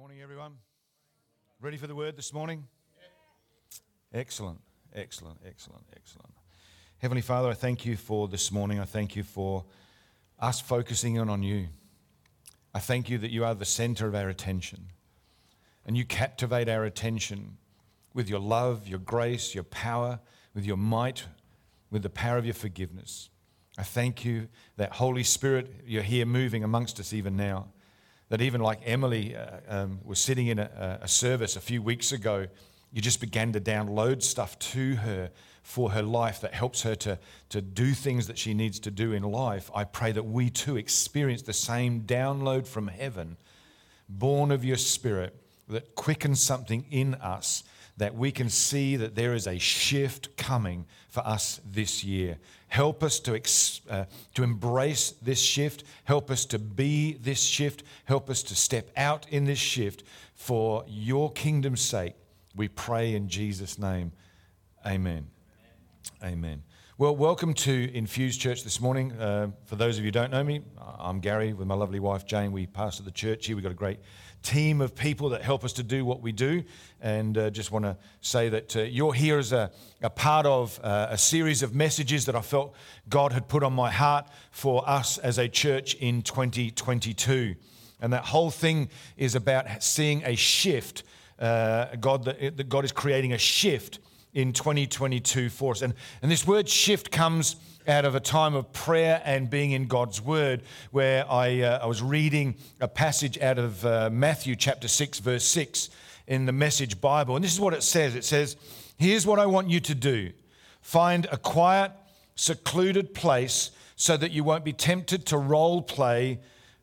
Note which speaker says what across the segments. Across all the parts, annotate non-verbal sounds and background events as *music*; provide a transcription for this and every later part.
Speaker 1: Morning, everyone. Ready for the word this morning? Excellent, excellent, excellent, excellent. Heavenly Father, I thank you for this morning. I thank you for us focusing in on you. I thank you that you are the center of our attention and you captivate our attention with your love, your grace, your power, with your might, with the power of your forgiveness. I thank you that Holy Spirit, you're here moving amongst us even now that even like Emily uh, um, was sitting in a, a service a few weeks ago, you just began to download stuff to her for her life that helps her to, to do things that she needs to do in life. I pray that we too experience the same download from heaven, born of your spirit, that quickens something in us that we can see that there is a shift coming for us this year. Help us to, ex, uh, to embrace this shift. Help us to be this shift. Help us to step out in this shift for your kingdom's sake. We pray in Jesus' name. Amen. Amen. Well, welcome to Infuse Church this morning. Uh, for those of you who don't know me, I'm Gary with my lovely wife Jane. We pastor the church here. We've got a great team of people that help us to do what we do. And uh, just want to say that uh, you're here as a, a part of uh, a series of messages that I felt God had put on my heart for us as a church in 2022. And that whole thing is about seeing a shift. Uh, God, that, that God is creating a shift in 2022 for us. And, and this word shift comes out of a time of prayer and being in God's Word, where I, uh, I was reading a passage out of uh, Matthew chapter 6, verse 6 in the Message Bible. And this is what it says it says, Here's what I want you to do find a quiet, secluded place so that you won't be tempted to role play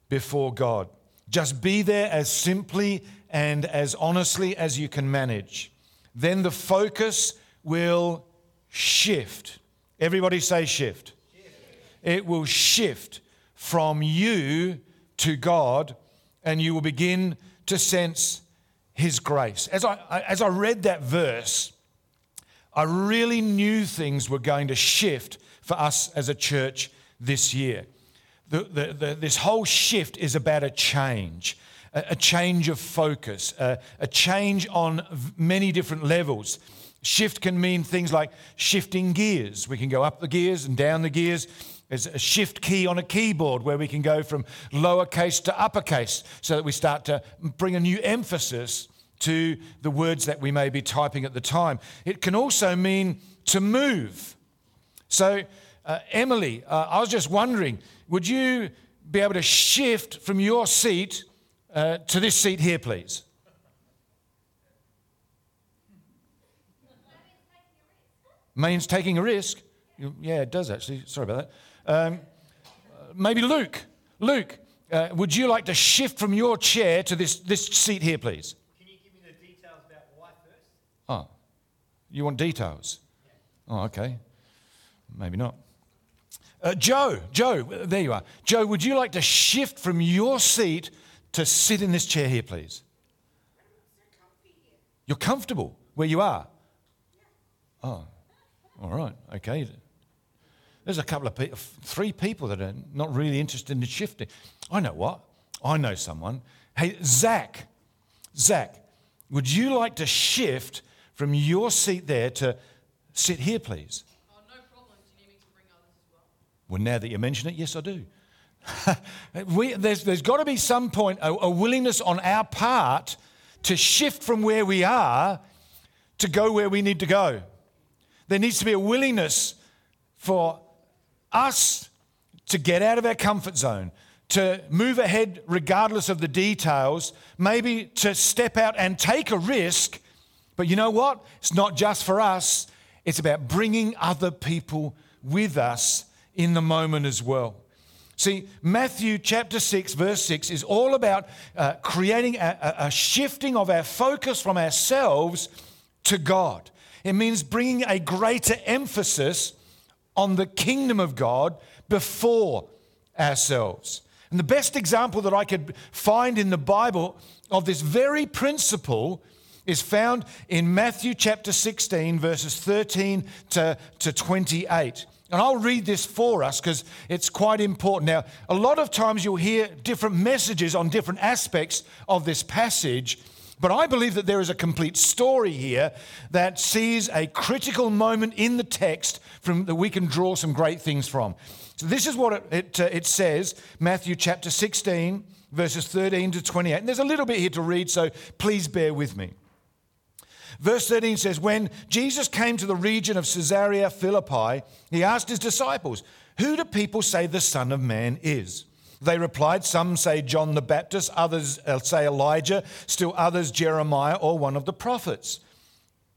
Speaker 1: before God. Just be there as simply and as honestly as you can manage. Then the focus will shift. Everybody say shift. shift. It will shift from you to God, and you will begin to sense His grace. As I, as I read that verse, I really knew things were going to shift for us as a church this year. The, the, the, this whole shift is about a change, a, a change of focus, a, a change on many different levels. Shift can mean things like shifting gears. We can go up the gears and down the gears. There's a shift key on a keyboard where we can go from lowercase to uppercase so that we start to bring a new emphasis to the words that we may be typing at the time. It can also mean to move. So, uh, Emily, uh, I was just wondering would you be able to shift from your seat uh, to this seat here, please? Means taking a risk. Yeah, it does actually. Sorry about that. Um, maybe Luke. Luke, uh, would you like to shift from your chair to this, this seat here, please?
Speaker 2: Can you give me the details about why first?
Speaker 1: Oh, you want details? Yeah. Oh, okay. Maybe not. Uh, Joe, Joe, there you are. Joe, would you like to shift from your seat to sit in this chair here, please? You're comfortable where you are? Oh, all right, okay. There's a couple of people, three people that are not really interested in shifting. I know what. I know someone. Hey, Zach, Zach, would you like to shift from your seat there to sit here, please?
Speaker 3: Oh, no problem. Do you need me to bring others as well?
Speaker 1: Well, now that you mention it, yes, I do. *laughs* we, there's, there's got to be some point, a, a willingness on our part to shift from where we are to go where we need to go. There needs to be a willingness for us to get out of our comfort zone, to move ahead regardless of the details, maybe to step out and take a risk. But you know what? It's not just for us, it's about bringing other people with us in the moment as well. See, Matthew chapter 6, verse 6 is all about uh, creating a, a shifting of our focus from ourselves to God. It means bringing a greater emphasis on the kingdom of God before ourselves. And the best example that I could find in the Bible of this very principle is found in Matthew chapter 16, verses 13 to, to 28. And I'll read this for us because it's quite important. Now, a lot of times you'll hear different messages on different aspects of this passage, but I believe that there is a complete story here that sees a critical moment in the text from that we can draw some great things from. So this is what it, it, uh, it says, Matthew chapter 16, verses 13 to 28. And there's a little bit here to read, so please bear with me. Verse 13 says, When Jesus came to the region of Caesarea Philippi, he asked his disciples, Who do people say the Son of Man is? They replied, Some say John the Baptist, others uh, say Elijah, still others Jeremiah or one of the prophets.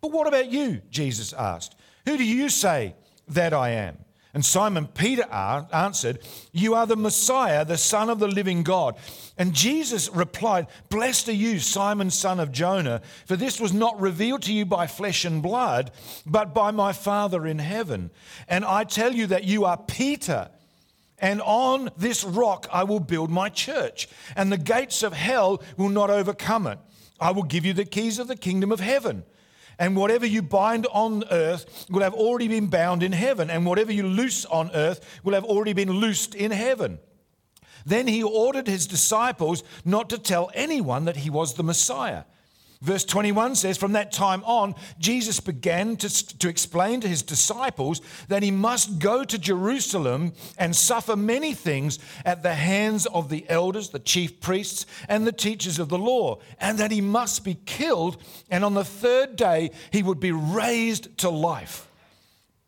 Speaker 1: But what about you? Jesus asked. Who do you say that I am? And Simon Peter answered, You are the Messiah, the Son of the living God. And Jesus replied, Blessed are you, Simon, son of Jonah, for this was not revealed to you by flesh and blood, but by my Father in heaven. And I tell you that you are Peter. And on this rock I will build my church, and the gates of hell will not overcome it. I will give you the keys of the kingdom of heaven. And whatever you bind on earth will have already been bound in heaven. And whatever you loose on earth will have already been loosed in heaven. Then he ordered his disciples not to tell anyone that he was the Messiah. Verse 21 says, From that time on, Jesus began to, to explain to his disciples that he must go to Jerusalem and suffer many things at the hands of the elders, the chief priests, and the teachers of the law, and that he must be killed, and on the third day he would be raised to life.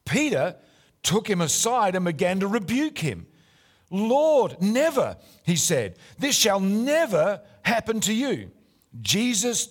Speaker 1: Peter took him aside and began to rebuke him. Lord, never, he said, this shall never happen to you. Jesus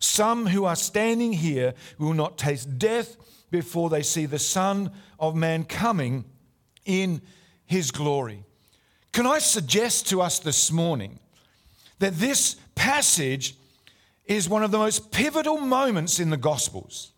Speaker 1: some who are standing here will not taste death before they see the Son of Man coming in his glory. Can I suggest to us this morning that this passage is one of the most pivotal moments in the Gospels?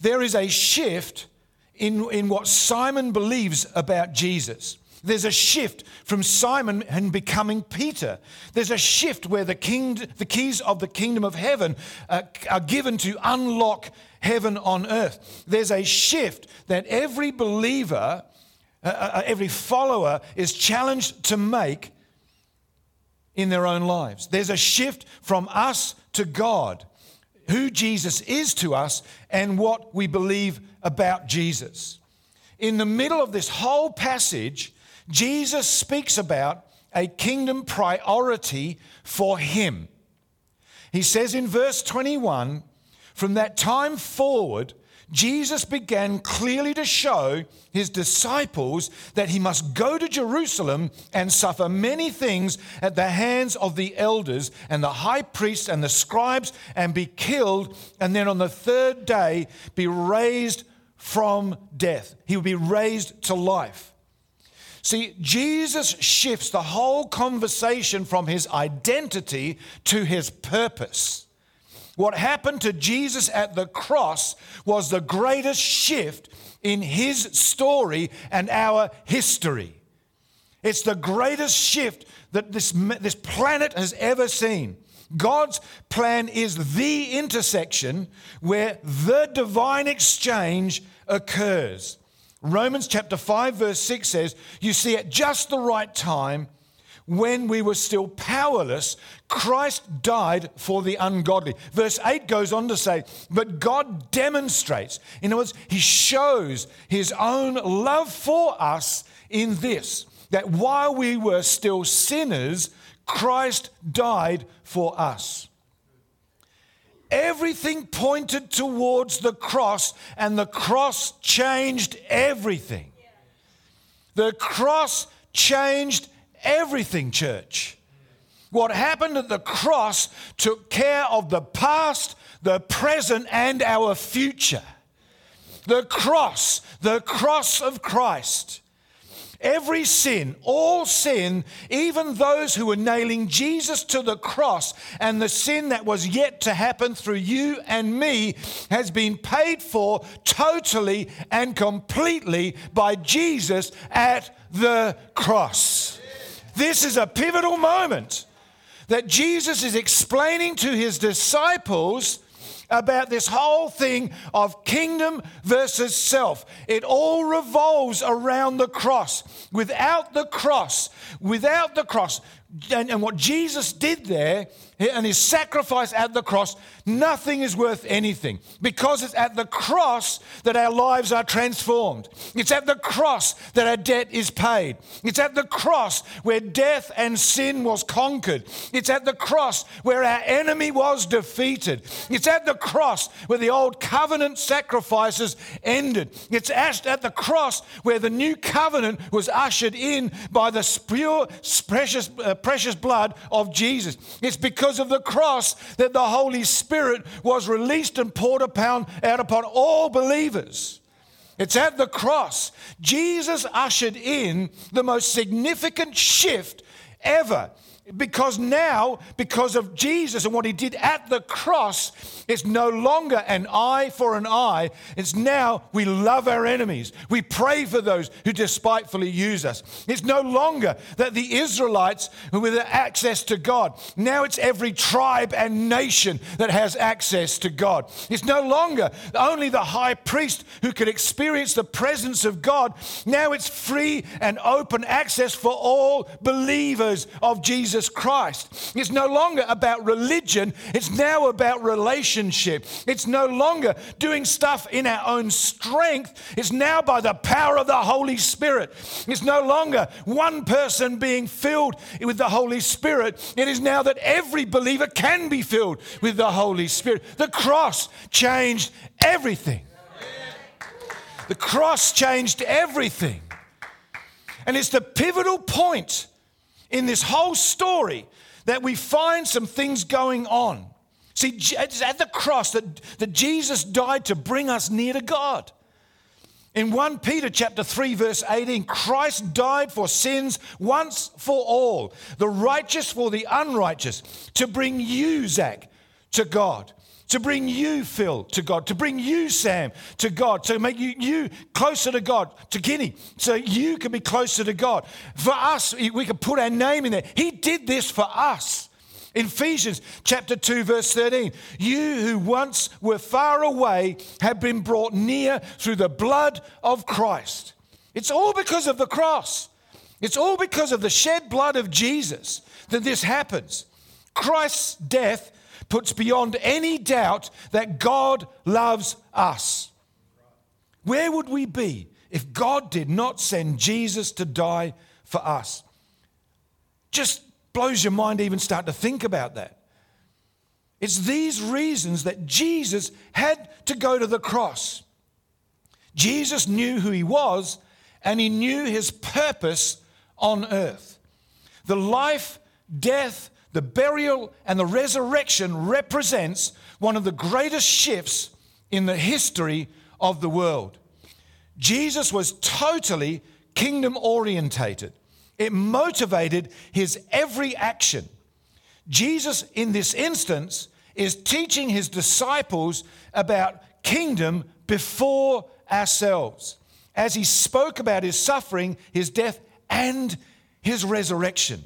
Speaker 1: There is a shift in, in what Simon believes about Jesus. There's a shift from Simon and becoming Peter. There's a shift where the, king, the keys of the kingdom of heaven uh, are given to unlock heaven on earth. There's a shift that every believer, uh, uh, uh every follower is challenged to make in their own lives. There's a shift from us to God, who Jesus is to us, and what we believe about Jesus. In the middle of this whole passage, Jesus speaks about a kingdom priority for him. He says in verse 21 from that time forward, Jesus began clearly to show his disciples that he must go to Jerusalem and suffer many things at the hands of the elders and the high priests and the scribes and be killed, and then on the third day be raised from death. He would be raised to life. See, Jesus shifts the whole conversation from his identity to his purpose. What happened to Jesus at the cross was the greatest shift in his story and our history. It's the greatest shift that this, this planet has ever seen. God's plan is the intersection where the divine exchange occurs. Romans chapter 5, verse 6 says, You see, at just the right time, when we were still powerless, Christ died for the ungodly. Verse 8 goes on to say, But God demonstrates, in other words, He shows His own love for us in this, that while we were still sinners, Christ died for us. Everything pointed towards the cross, and the cross changed everything. The cross changed everything, church. What happened at the cross took care of the past, the present, and our future. The cross, the cross of Christ. Every sin, all sin, even those who were nailing Jesus to the cross, and the sin that was yet to happen through you and me has been paid for totally and completely by Jesus at the cross. This is a pivotal moment that Jesus is explaining to his disciples about this whole thing of kingdom versus self. It all revolves around the cross. Without the cross, without the cross, and, and what Jesus did there and his sacrifice at the cross, nothing is worth anything because it's at the cross that our lives are transformed. It's at the cross that our debt is paid. It's at the cross where death and sin was conquered. It's at the cross where our enemy was defeated. It's at the cross where the old covenant sacrifices ended. It's at the cross where the new covenant was ushered in by the pure, precious, uh, precious blood of Jesus. It's because of the cross that the Holy Spirit was released and poured upon, out upon all believers. It's at the cross. Jesus ushered in the most significant shift ever because now, because of Jesus and what he did at the cross, it's no longer an eye for an eye. It's now we love our enemies. We pray for those who despitefully use us. It's no longer that the Israelites with access to God. Now it's every tribe and nation that has access to God. It's no longer only the high priest who can experience the presence of God. Now it's free and open access for all believers of Jesus Jesus Christ. It's no longer about religion, it's now about relationship. It's no longer doing stuff in our own strength, it's now by the power of the Holy Spirit. It's no longer one person being filled with the Holy Spirit, it is now that every believer can be filled with the Holy Spirit. The cross changed everything. The cross changed everything. And it's the pivotal point in this whole story that we find some things going on. See, it's at the cross that, that Jesus died to bring us near to God. In 1 Peter chapter 3 verse 18, Christ died for sins once for all, the righteous for the unrighteous, to bring you, Zach, to God to bring you, Phil, to God, to bring you, Sam, to God, to make you, you closer to God, to Guinea, so you can be closer to God. For us, we can put our name in there. He did this for us. In Ephesians chapter 2, verse 13, you who once were far away have been brought near through the blood of Christ. It's all because of the cross. It's all because of the shed blood of Jesus that this happens. Christ's death puts beyond any doubt that God loves us. Where would we be if God did not send Jesus to die for us? Just blows your mind to even start to think about that. It's these reasons that Jesus had to go to the cross. Jesus knew who he was and he knew his purpose on earth. The life, death, the burial and the resurrection represents one of the greatest shifts in the history of the world. Jesus was totally kingdom orientated. It motivated his every action. Jesus, in this instance, is teaching his disciples about kingdom before ourselves as he spoke about his suffering, his death, and his resurrection.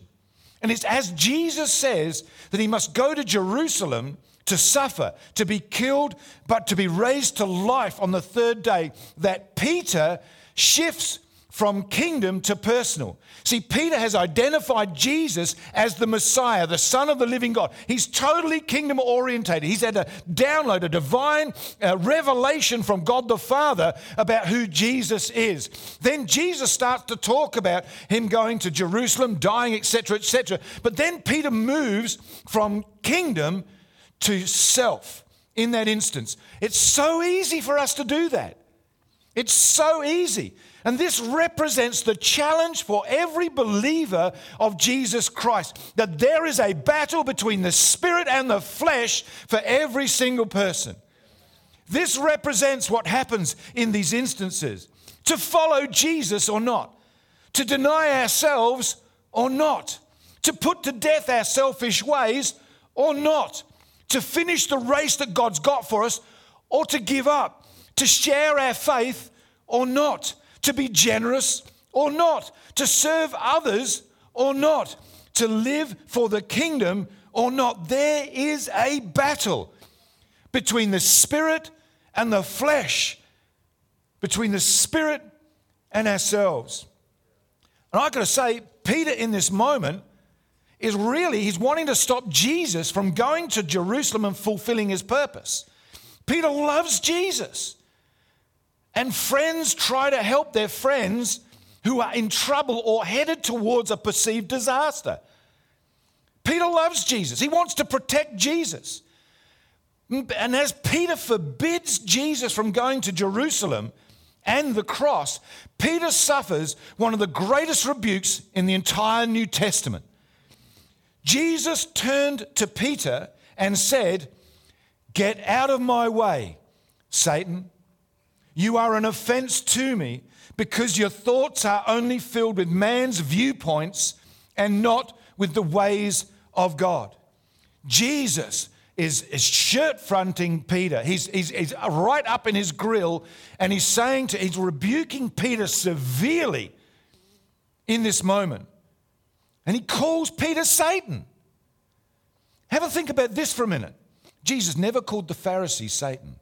Speaker 1: And it's as Jesus says that he must go to Jerusalem to suffer, to be killed, but to be raised to life on the third day, that Peter shifts from kingdom to personal. See, Peter has identified Jesus as the Messiah, the Son of the living God. He's totally kingdom orientated. He's had a download, a divine uh, revelation from God the Father about who Jesus is. Then Jesus starts to talk about him going to Jerusalem, dying, etc., etc. But then Peter moves from kingdom to self. in that instance. It's so easy for us to do that. It's so easy. And this represents the challenge for every believer of Jesus Christ that there is a battle between the spirit and the flesh for every single person. This represents what happens in these instances to follow Jesus or not, to deny ourselves or not, to put to death our selfish ways or not, to finish the race that God's got for us or to give up, to share our faith or not, to be generous or not, to serve others or not, to live for the kingdom or not. There is a battle between the spirit and the flesh, between the spirit and ourselves. And I've got to say, Peter in this moment is really, he's wanting to stop Jesus from going to Jerusalem and fulfilling his purpose. Peter loves Jesus. And friends try to help their friends who are in trouble or headed towards a perceived disaster. Peter loves Jesus. He wants to protect Jesus. And as Peter forbids Jesus from going to Jerusalem and the cross, Peter suffers one of the greatest rebukes in the entire New Testament. Jesus turned to Peter and said, Get out of my way, Satan. You are an offense to me because your thoughts are only filled with man's viewpoints and not with the ways of God. Jesus is, is shirt fronting Peter. He's, he's, he's right up in his grill and he's saying to, he's rebuking Peter severely in this moment. And he calls Peter Satan. Have a think about this for a minute. Jesus never called the Pharisees Satan.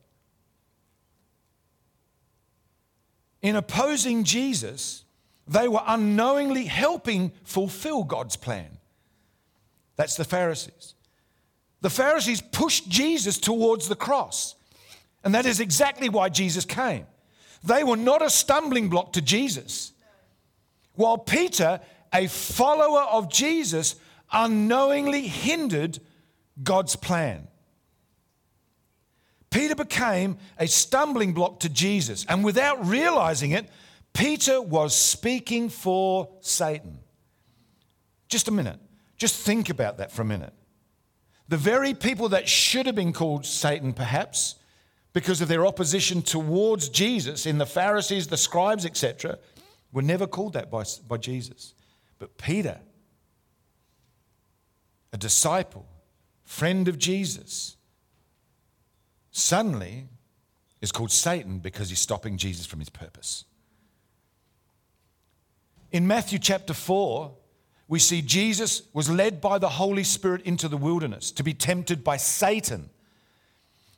Speaker 1: In opposing Jesus, they were unknowingly helping fulfill God's plan. That's the Pharisees. The Pharisees pushed Jesus towards the cross. And that is exactly why Jesus came. They were not a stumbling block to Jesus. While Peter, a follower of Jesus, unknowingly hindered God's plan. Peter became a stumbling block to Jesus. And without realizing it, Peter was speaking for Satan. Just a minute. Just think about that for a minute. The very people that should have been called Satan, perhaps, because of their opposition towards Jesus in the Pharisees, the scribes, etc., were never called that by, by Jesus. But Peter, a disciple, friend of Jesus, suddenly is called Satan because he's stopping Jesus from his purpose. In Matthew chapter 4, we see Jesus was led by the Holy Spirit into the wilderness to be tempted by Satan.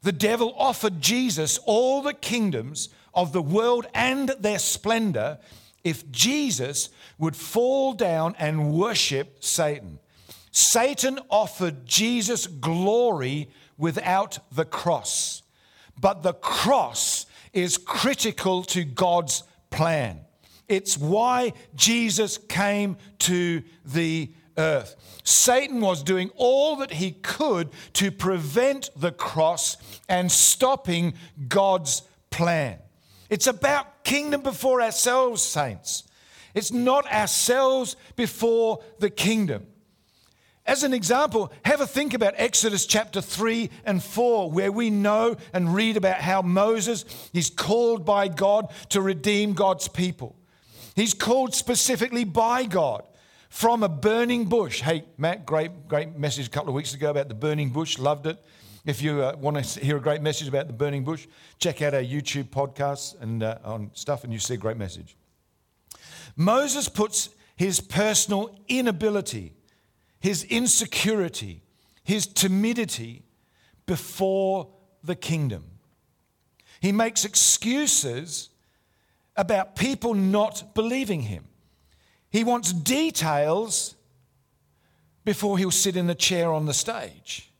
Speaker 1: The devil offered Jesus all the kingdoms of the world and their splendor if Jesus would fall down and worship Satan. Satan offered Jesus glory without the cross, but the cross is critical to God's plan. It's why Jesus came to the earth. Satan was doing all that he could to prevent the cross and stopping God's plan. It's about kingdom before ourselves, saints. It's not ourselves before the kingdom. As an example, have a think about Exodus chapter 3 and 4, where we know and read about how Moses is called by God to redeem God's people. He's called specifically by God from a burning bush. Hey, Matt, great, great message a couple of weeks ago about the burning bush. Loved it. If you uh, want to hear a great message about the burning bush, check out our YouTube podcasts and uh, on stuff, and you see a great message. Moses puts his personal inability, his insecurity, his timidity before the kingdom. He makes excuses about people not believing him. He wants details before he'll sit in the chair on the stage.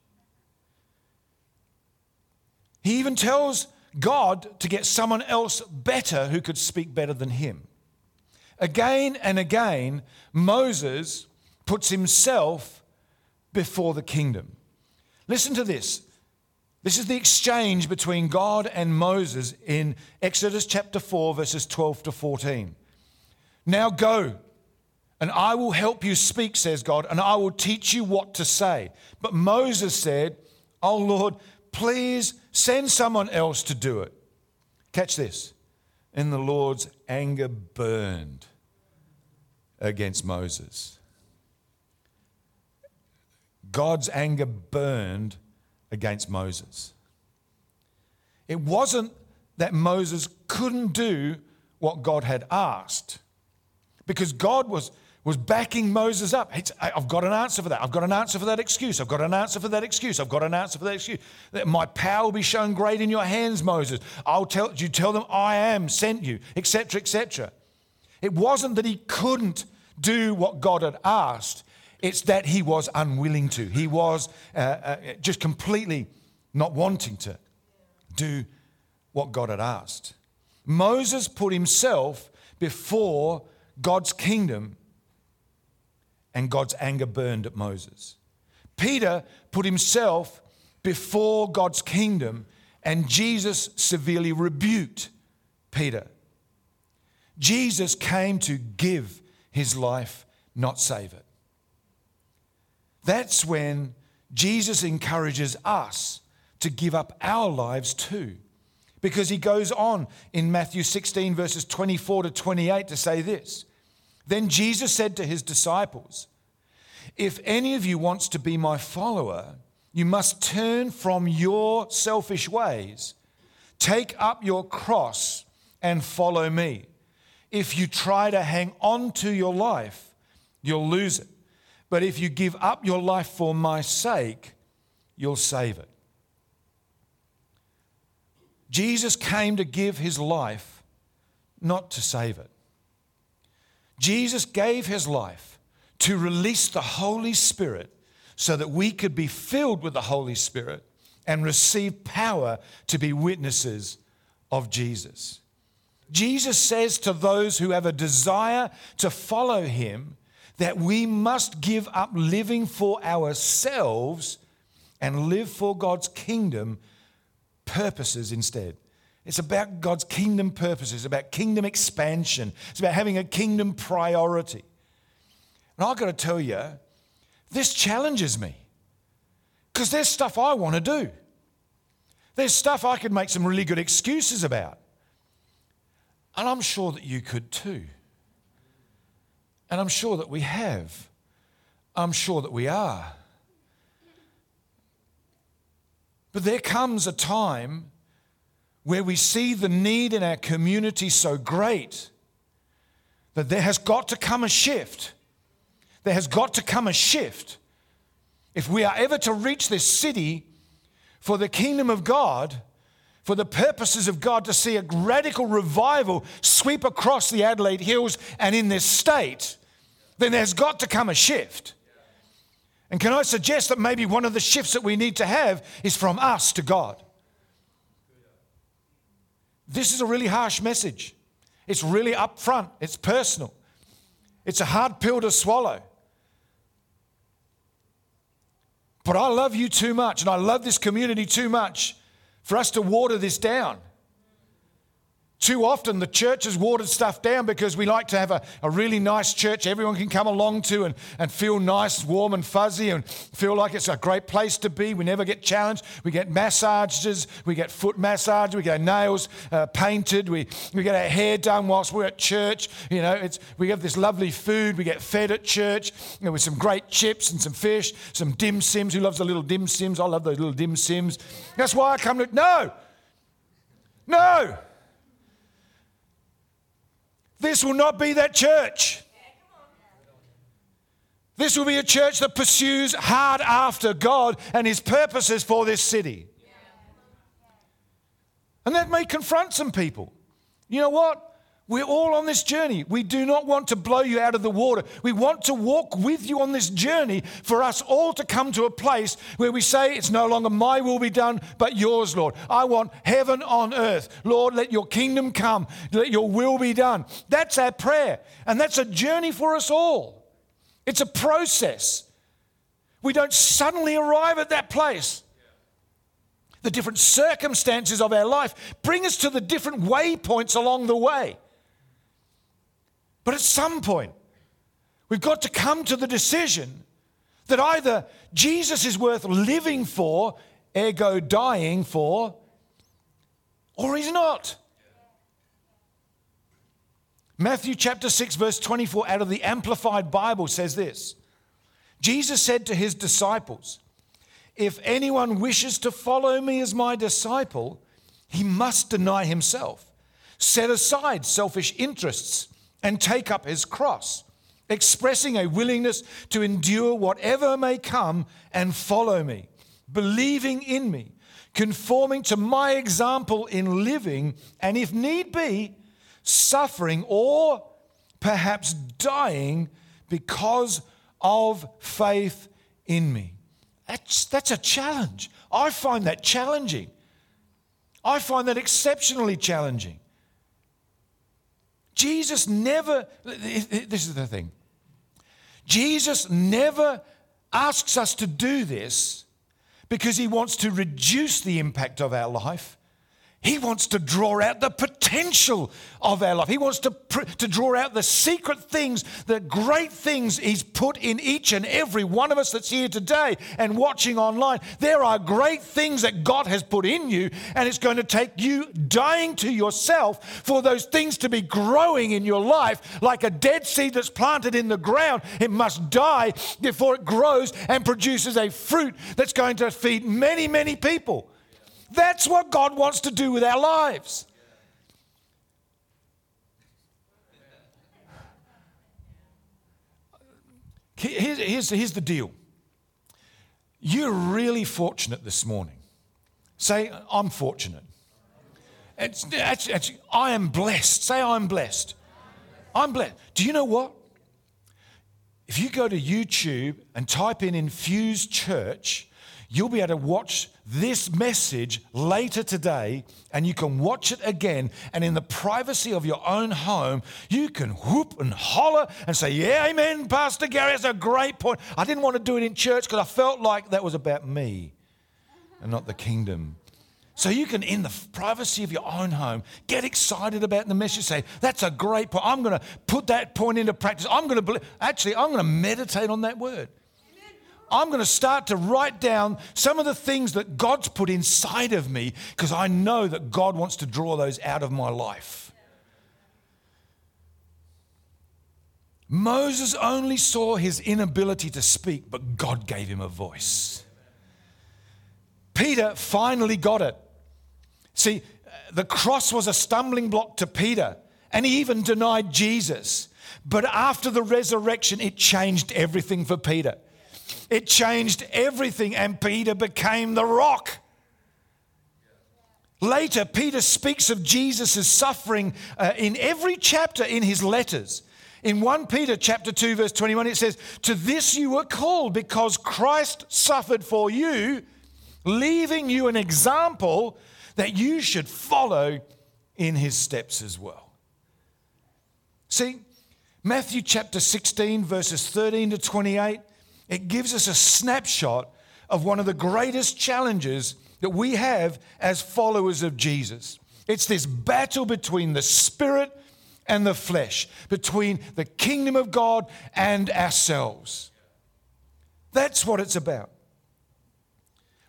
Speaker 1: He even tells God to get someone else better who could speak better than him. Again and again, Moses puts himself before the kingdom. Listen to this This is the exchange between God and Moses in Exodus chapter 4, verses 12 to 14. Now go, and I will help you speak, says God, and I will teach you what to say. But Moses said, Oh Lord, please send someone else to do it. Catch this. And the Lord's anger burned against Moses. God's anger burned against Moses. It wasn't that Moses couldn't do what God had asked, because God was, was backing Moses up. It's, I've got an answer for that. I've got an answer for that excuse. I've got an answer for that excuse. I've got an answer for that excuse. My power will be shown great in your hands, Moses. I'll tell you tell them I am sent you, etc., etc. It wasn't that he couldn't do what God had asked. It's that he was unwilling to. He was uh, uh, just completely not wanting to do what God had asked. Moses put himself before God's kingdom, and God's anger burned at Moses. Peter put himself before God's kingdom, and Jesus severely rebuked Peter. Jesus came to give his life, not save it. That's when Jesus encourages us to give up our lives too. Because he goes on in Matthew 16, verses 24 to 28, to say this Then Jesus said to his disciples, If any of you wants to be my follower, you must turn from your selfish ways, take up your cross, and follow me. If you try to hang on to your life, you'll lose it. But if you give up your life for my sake, you'll save it. Jesus came to give his life, not to save it. Jesus gave his life to release the Holy Spirit so that we could be filled with the Holy Spirit and receive power to be witnesses of Jesus. Jesus says to those who have a desire to follow him that we must give up living for ourselves and live for God's kingdom purposes instead. It's about God's kingdom purposes, about kingdom expansion, it's about having a kingdom priority. And I've got to tell you, this challenges me because there's stuff I want to do. There's stuff I could make some really good excuses about. And I'm sure that you could too. And I'm sure that we have. I'm sure that we are. But there comes a time where we see the need in our community so great that there has got to come a shift. There has got to come a shift. If we are ever to reach this city for the kingdom of God, for the purposes of God to see a radical revival sweep across the Adelaide Hills and in this state, then there's got to come a shift. And can I suggest that maybe one of the shifts that we need to have is from us to God? This is a really harsh message. It's really upfront, it's personal, it's a hard pill to swallow. But I love you too much, and I love this community too much for us to water this down. Too often, the church has watered stuff down because we like to have a, a really nice church everyone can come along to and, and feel nice, warm, and fuzzy and feel like it's a great place to be. We never get challenged. We get massages, we get foot massage, we get our nails uh, painted, we, we get our hair done whilst we're at church. You know, it's, we have this lovely food, we get fed at church you know, with some great chips and some fish, some dim sims. Who loves the little dim sims? I love those little dim sims. That's why I come to. No! No! This will not be that church. This will be a church that pursues hard after God and His purposes for this city. And that may confront some people. You know what? We're all on this journey. We do not want to blow you out of the water. We want to walk with you on this journey for us all to come to a place where we say, It's no longer my will be done, but yours, Lord. I want heaven on earth. Lord, let your kingdom come. Let your will be done. That's our prayer. And that's a journey for us all. It's a process. We don't suddenly arrive at that place. The different circumstances of our life bring us to the different waypoints along the way. But at some point, we've got to come to the decision that either Jesus is worth living for, ergo dying for, or he's not. Matthew chapter 6, verse 24 out of the Amplified Bible says this Jesus said to his disciples, If anyone wishes to follow me as my disciple, he must deny himself, set aside selfish interests, and take up his cross, expressing a willingness to endure whatever may come and follow me, believing in me, conforming to my example in living, and if need be, suffering or perhaps dying because of faith in me. That's, that's a challenge. I find that challenging. I find that exceptionally challenging. Jesus never, this is the thing. Jesus never asks us to do this because he wants to reduce the impact of our life. He wants to draw out the potential of our life. He wants to, to draw out the secret things, the great things He's put in each and every one of us that's here today and watching online. There are great things that God has put in you, and it's going to take you dying to yourself for those things to be growing in your life like a dead seed that's planted in the ground. It must die before it grows and produces a fruit that's going to feed many, many people. That's what God wants to do with our lives. Here's, here's, here's the deal. You're really fortunate this morning. Say, I'm fortunate. It's, it's, it's, I am blessed. Say, I'm blessed. I'm blessed. Do you know what? If you go to YouTube and type in Infused Church, you'll be able to watch this message later today and you can watch it again. And in the privacy of your own home, you can whoop and holler and say, Yeah, amen, Pastor Gary, that's a great point. I didn't want to do it in church because I felt like that was about me and not the kingdom. So you can, in the privacy of your own home, get excited about the message. Say, that's a great point. I'm going to put that point into practice. I'm going to, believe. actually, I'm going to meditate on that word. I'm going to start to write down some of the things that God's put inside of me because I know that God wants to draw those out of my life. Moses only saw his inability to speak, but God gave him a voice. Peter finally got it. See, the cross was a stumbling block to Peter, and he even denied Jesus. But after the resurrection, it changed everything for Peter. It changed everything, and Peter became the rock. Later, Peter speaks of Jesus' suffering uh, in every chapter in his letters. In 1 Peter chapter 2 verse 21 it says, "To this you were called because Christ suffered for you, leaving you an example that you should follow in his steps as well." See, Matthew chapter 16 verses 13 to 28 it gives us a snapshot of one of the greatest challenges that we have as followers of Jesus. It's this battle between the spirit and the flesh, between the kingdom of God and ourselves. That's what it's about.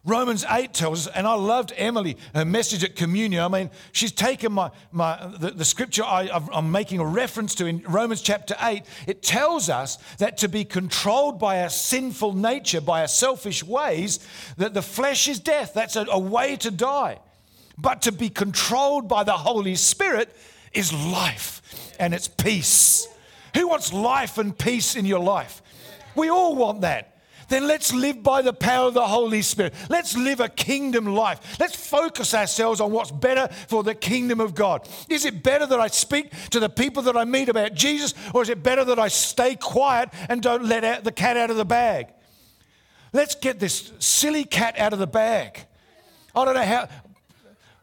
Speaker 1: Romans 8 tells us, and I loved Emily, her message at communion. I mean, she's taken my, my, the, the scripture I, I'm making a reference to in Romans chapter 8. It tells us that to be controlled by our sinful nature, by our selfish ways, that the flesh is death. That's a, a way to die. But to be controlled by the Holy Spirit is life and it's peace. Who wants life and peace in your life? We all want that then let's live by the power of the Holy Spirit. Let's live a kingdom life. Let's focus ourselves on what's better for the kingdom of God. Is it better that I speak to the people that I meet about Jesus, or is it better that I stay quiet and don't let out the cat out of the bag? Let's get this silly cat out of the bag. I don't know how.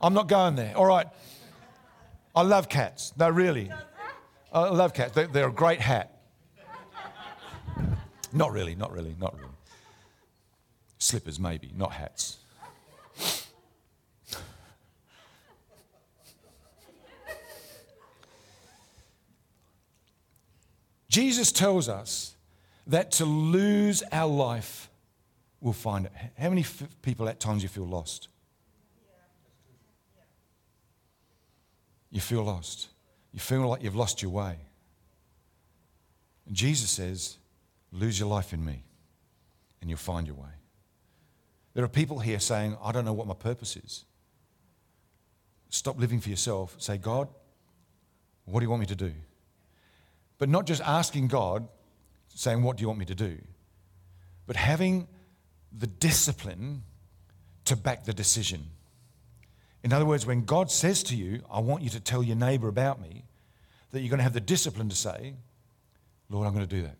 Speaker 1: I'm not going there. All right. I love cats. No, really. I love cats. They're, a great hat. Not really, not really, not really. Slippers, maybe, not hats. Jesus tells us that to lose our life, we'll find it. How many f- people at times you feel lost? You feel lost. You feel like you've lost your way. And Jesus says, Lose your life in me, and you'll find your way. There are people here saying, I don't know what my purpose is. Stop living for yourself. Say, God, what do you want me to do? But not just asking God, saying, What do you want me to do? But having the discipline to back the decision. In other words, when God says to you, I want you to tell your neighbor about me, that you're going to have the discipline to say, Lord, I'm going to do that.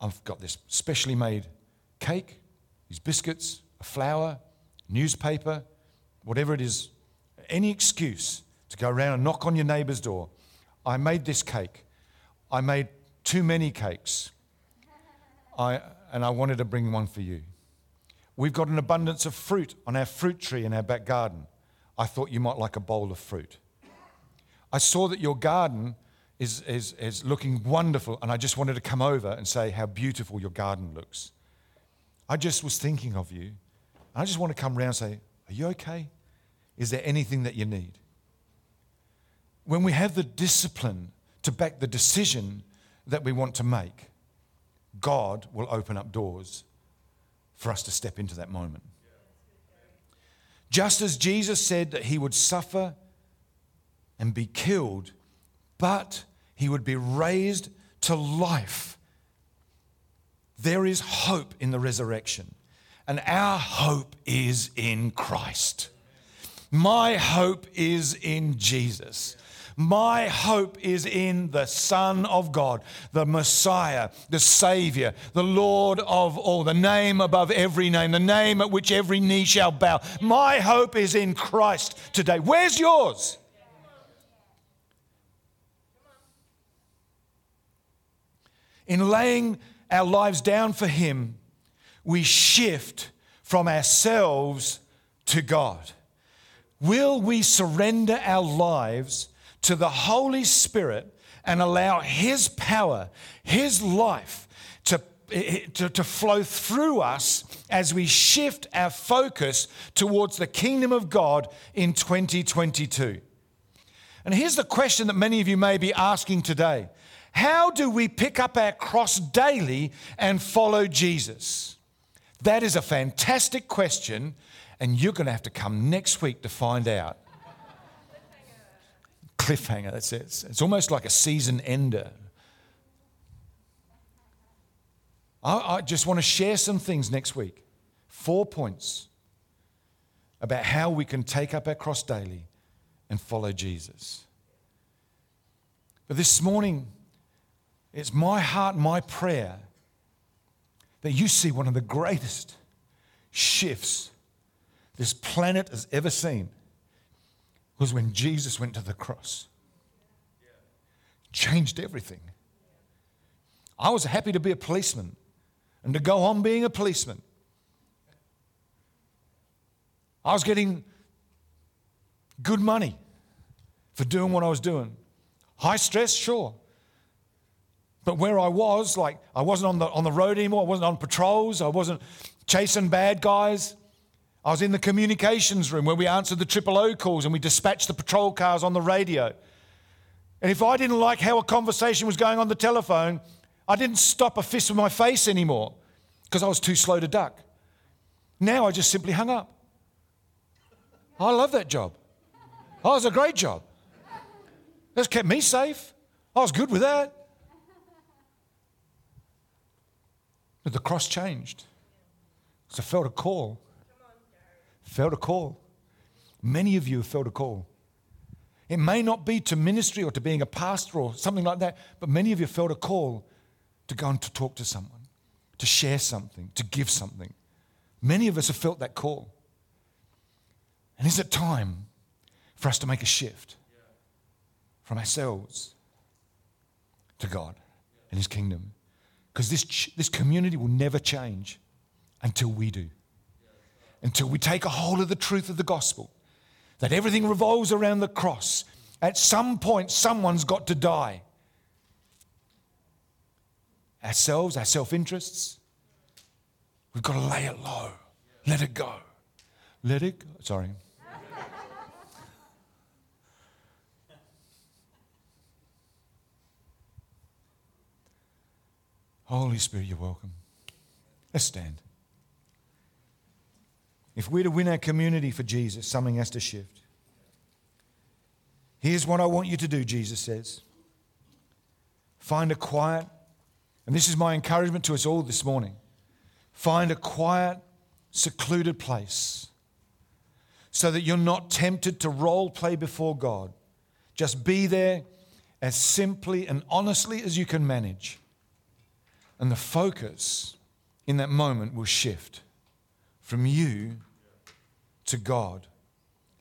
Speaker 1: I've got this specially made cake, these biscuits, a flour, newspaper, whatever it is, any excuse to go around and knock on your neighbor's door. I made this cake. I made too many cakes. I, and I wanted to bring one for you. We've got an abundance of fruit on our fruit tree in our back garden. I thought you might like a bowl of fruit. I saw that your garden is, is, is looking wonderful, and I just wanted to come over and say how beautiful your garden looks. I just was thinking of you. I just want to come around and say, Are you okay? Is there anything that you need? When we have the discipline to back the decision that we want to make, God will open up doors for us to step into that moment. Just as Jesus said that he would suffer and be killed, but he would be raised to life. There is hope in the resurrection, and our hope is in Christ. My hope is in Jesus. My hope is in the Son of God, the Messiah, the Savior, the Lord of all, the name above every name, the name at which every knee shall bow. My hope is in Christ today. Where's yours? In laying our lives down for Him, we shift from ourselves to God. Will we surrender our lives to the Holy Spirit and allow His power, His life to, to, to flow through us as we shift our focus towards the kingdom of God in 2022? And here's the question that many of you may be asking today How do we pick up our cross daily and follow Jesus? That is a fantastic question, and you're going to have to come next week to find out. Cliffhanger, that's it. It's almost like a season ender. I, I just want to share some things next week. Four points about how we can take up our cross daily and follow Jesus. But this morning, it's my heart, my prayer that you see one of the greatest shifts this planet has ever seen was when Jesus went to the cross. Changed everything. I was happy to be a policeman and to go on being a policeman. I was getting good money for doing what I was doing. High stress, sure. But where I was, like, I wasn't on the, on the road anymore. I wasn't on patrols. I wasn't chasing bad guys. I was in the communications room where we answered the triple O calls and we dispatched the patrol cars on the radio. And if I didn't like how a conversation was going on the telephone, I didn't stop a fist with my face anymore because I was too slow to duck. Now I just simply hung up. I love that job. Oh, it was a great job. That's kept me safe. I was good with that. But the cross changed. So I felt a call. Felt a call. Many of you have felt a call. It may not be to ministry or to being a pastor or something like that, but many of you felt a call to go and to talk to someone, to share something, to give something. Many of us have felt that call. And is it time for us to make a shift from ourselves to God and His kingdom? Because this, ch- this community will never change until we do. Until we take a hold of the truth of the gospel, that everything revolves around the cross. At some point, someone's got to die. ourselves, our self interests. We've got to lay it low. Let it go. Let it go. Sorry. Holy Spirit, you're welcome. Let's stand. If we're to win our community for Jesus, something has to shift. Here's what I want you to do, Jesus says. Find a quiet, and this is my encouragement to us all this morning. Find a quiet, secluded place so that you're not tempted to role play before God. Just be there as simply and honestly as you can manage. And the focus in that moment will shift from you to God,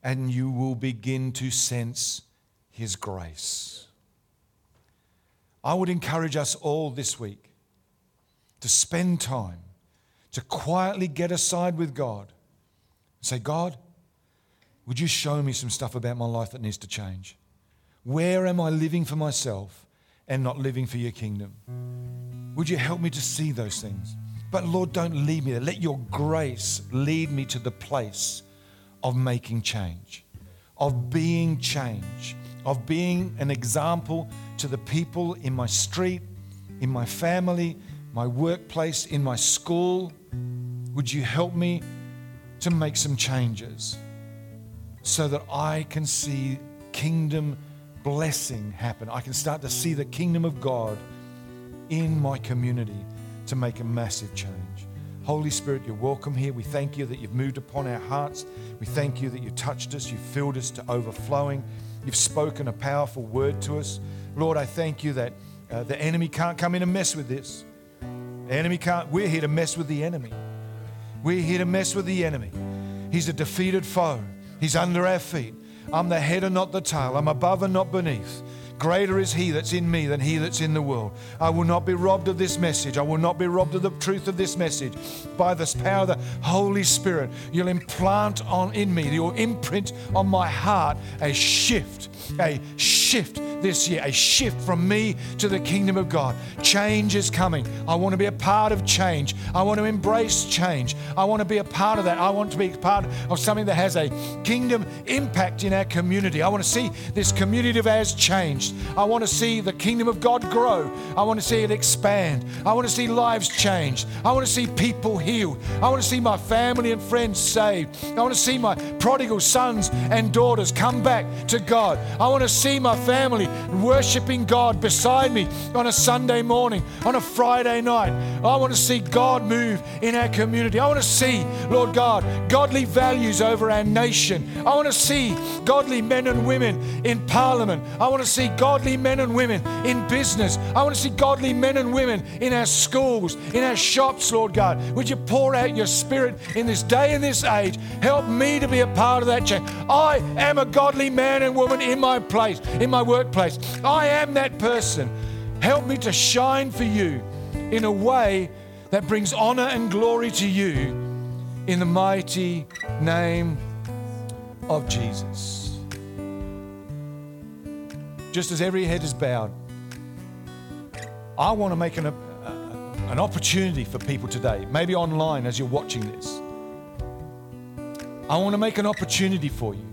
Speaker 1: and you will begin to sense His grace. I would encourage us all this week to spend time to quietly get aside with God and say, God, would you show me some stuff about my life that needs to change? Where am I living for myself and not living for your kingdom? Would you help me to see those things? But Lord, don't leave me there. Let your grace lead me to the place of making change, of being change, of being an example to the people in my street, in my family, my workplace, in my school. Would you help me to make some changes so that I can see kingdom blessing happen? I can start to see the kingdom of God in my community to make a massive change. Holy Spirit, you're welcome here. We thank you that you've moved upon our hearts. We thank you that you touched us, you filled us to overflowing. You've spoken a powerful word to us. Lord, I thank you that uh, the enemy can't come in and mess with this. The enemy can't, we're here to mess with the enemy. We're here to mess with the enemy. He's a defeated foe, he's under our feet. I'm the head and not the tail, I'm above and not beneath. Greater is he that's in me than he that's in the world. I will not be robbed of this message. I will not be robbed of the truth of this message. By the power of the Holy Spirit, you'll implant on in me, you'll imprint on my heart a shift, a shift this year, a shift from me to the kingdom of God. Change is coming. I want to be a part of change. I want to embrace change. I want to be a part of that. I want to be part of something that has a kingdom impact in our community. I want to see this community of ours changed. I want to see the kingdom of God grow. I want to see it expand. I want to see lives changed. I want to see people healed. I want to see my family and friends saved. I want to see my prodigal sons and daughters come back to God. I want to see my family worshiping God beside me on a Sunday morning, on a Friday night. I want to see God move in our community. I want to see, Lord God, godly values over our nation. I want to see godly men and women in parliament. I want to see godly men and women in business. I want to see godly men and women in our schools, in our shops, Lord God. Would you pour out your spirit in this day and this age? Help me to be a part of that change. I am a godly man and woman in my place, in my workplace. I am that person. Help me to shine for you in a way that brings honor and glory to you in the mighty name of Jesus. Just as every head is bowed, I want to make an, an opportunity for people today, maybe online as you're watching this. I want to make an opportunity for you.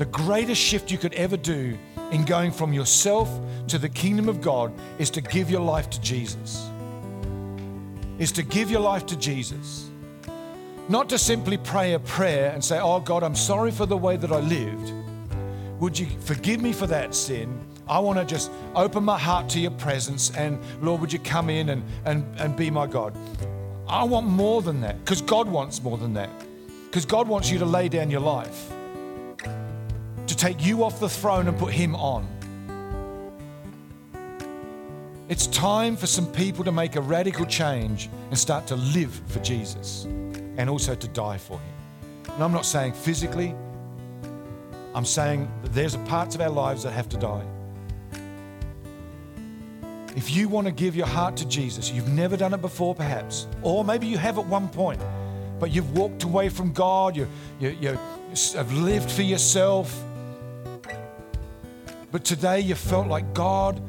Speaker 1: The greatest shift you could ever do in going from yourself to the kingdom of God is to give your life to Jesus. Is to give your life to Jesus. Not to simply pray a prayer and say, Oh God, I'm sorry for the way that I lived. Would you forgive me for that sin? I want to just open my heart to your presence and Lord, would you come in and, and, and be my God? I want more than that because God wants more than that. Because God wants you to lay down your life, to take you off the throne and put Him on. It's time for some people to make a radical change and start to live for Jesus and also to die for Him. And I'm not saying physically, I'm saying that there's parts of our lives that have to die. If you want to give your heart to Jesus, you've never done it before, perhaps, or maybe you have at one point, but you've walked away from God, you, you, you have lived for yourself, but today you felt like God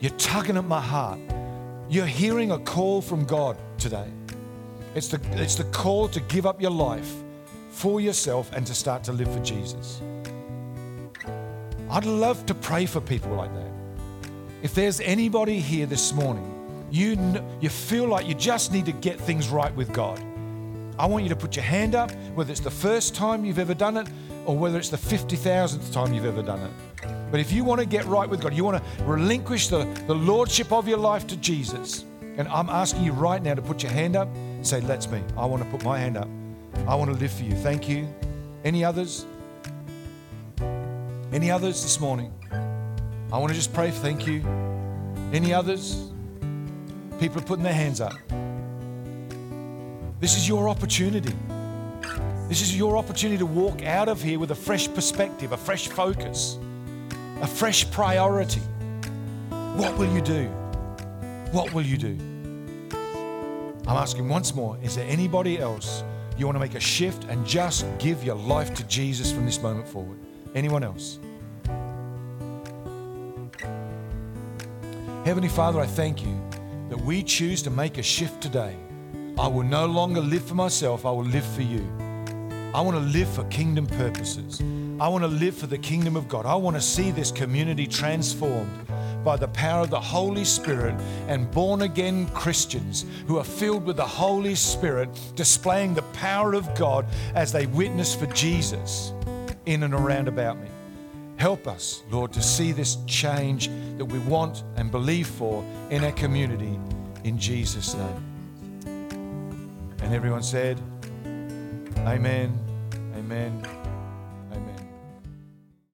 Speaker 1: You're tugging at my heart. You're hearing a call from God today. It's the, it's the call to give up your life for yourself and to start to live for Jesus. I'd love to pray for people like that. If there's anybody here this morning, you, you feel like you just need to get things right with God, I want you to put your hand up, whether it's the first time you've ever done it or whether it's the 50,000th time you've ever done it. But if you want to get right with God, you want to relinquish the, the lordship of your life to Jesus, and I'm asking you right now to put your hand up and say, That's me. I want to put my hand up. I want to live for you. Thank you. Any others? Any others this morning? I want to just pray, thank you. Any others? People are putting their hands up. This is your opportunity. This is your opportunity to walk out of here with a fresh perspective, a fresh focus, a fresh priority. What will you do? What will you do? I'm asking once more is there anybody else you want to make a shift and just give your life to Jesus from this moment forward? Anyone else? Heavenly Father, I thank you that we choose to make a shift today. I will no longer live for myself, I will live for you. I want to live for kingdom purposes. I want to live for the kingdom of God. I want to see this community transformed by the power of the Holy Spirit and born again Christians who are filled with the Holy Spirit, displaying the power of God as they witness for Jesus in and around about me. Help us, Lord, to see this change that we want and believe for in our community in Jesus' name. And everyone said, Amen, Amen.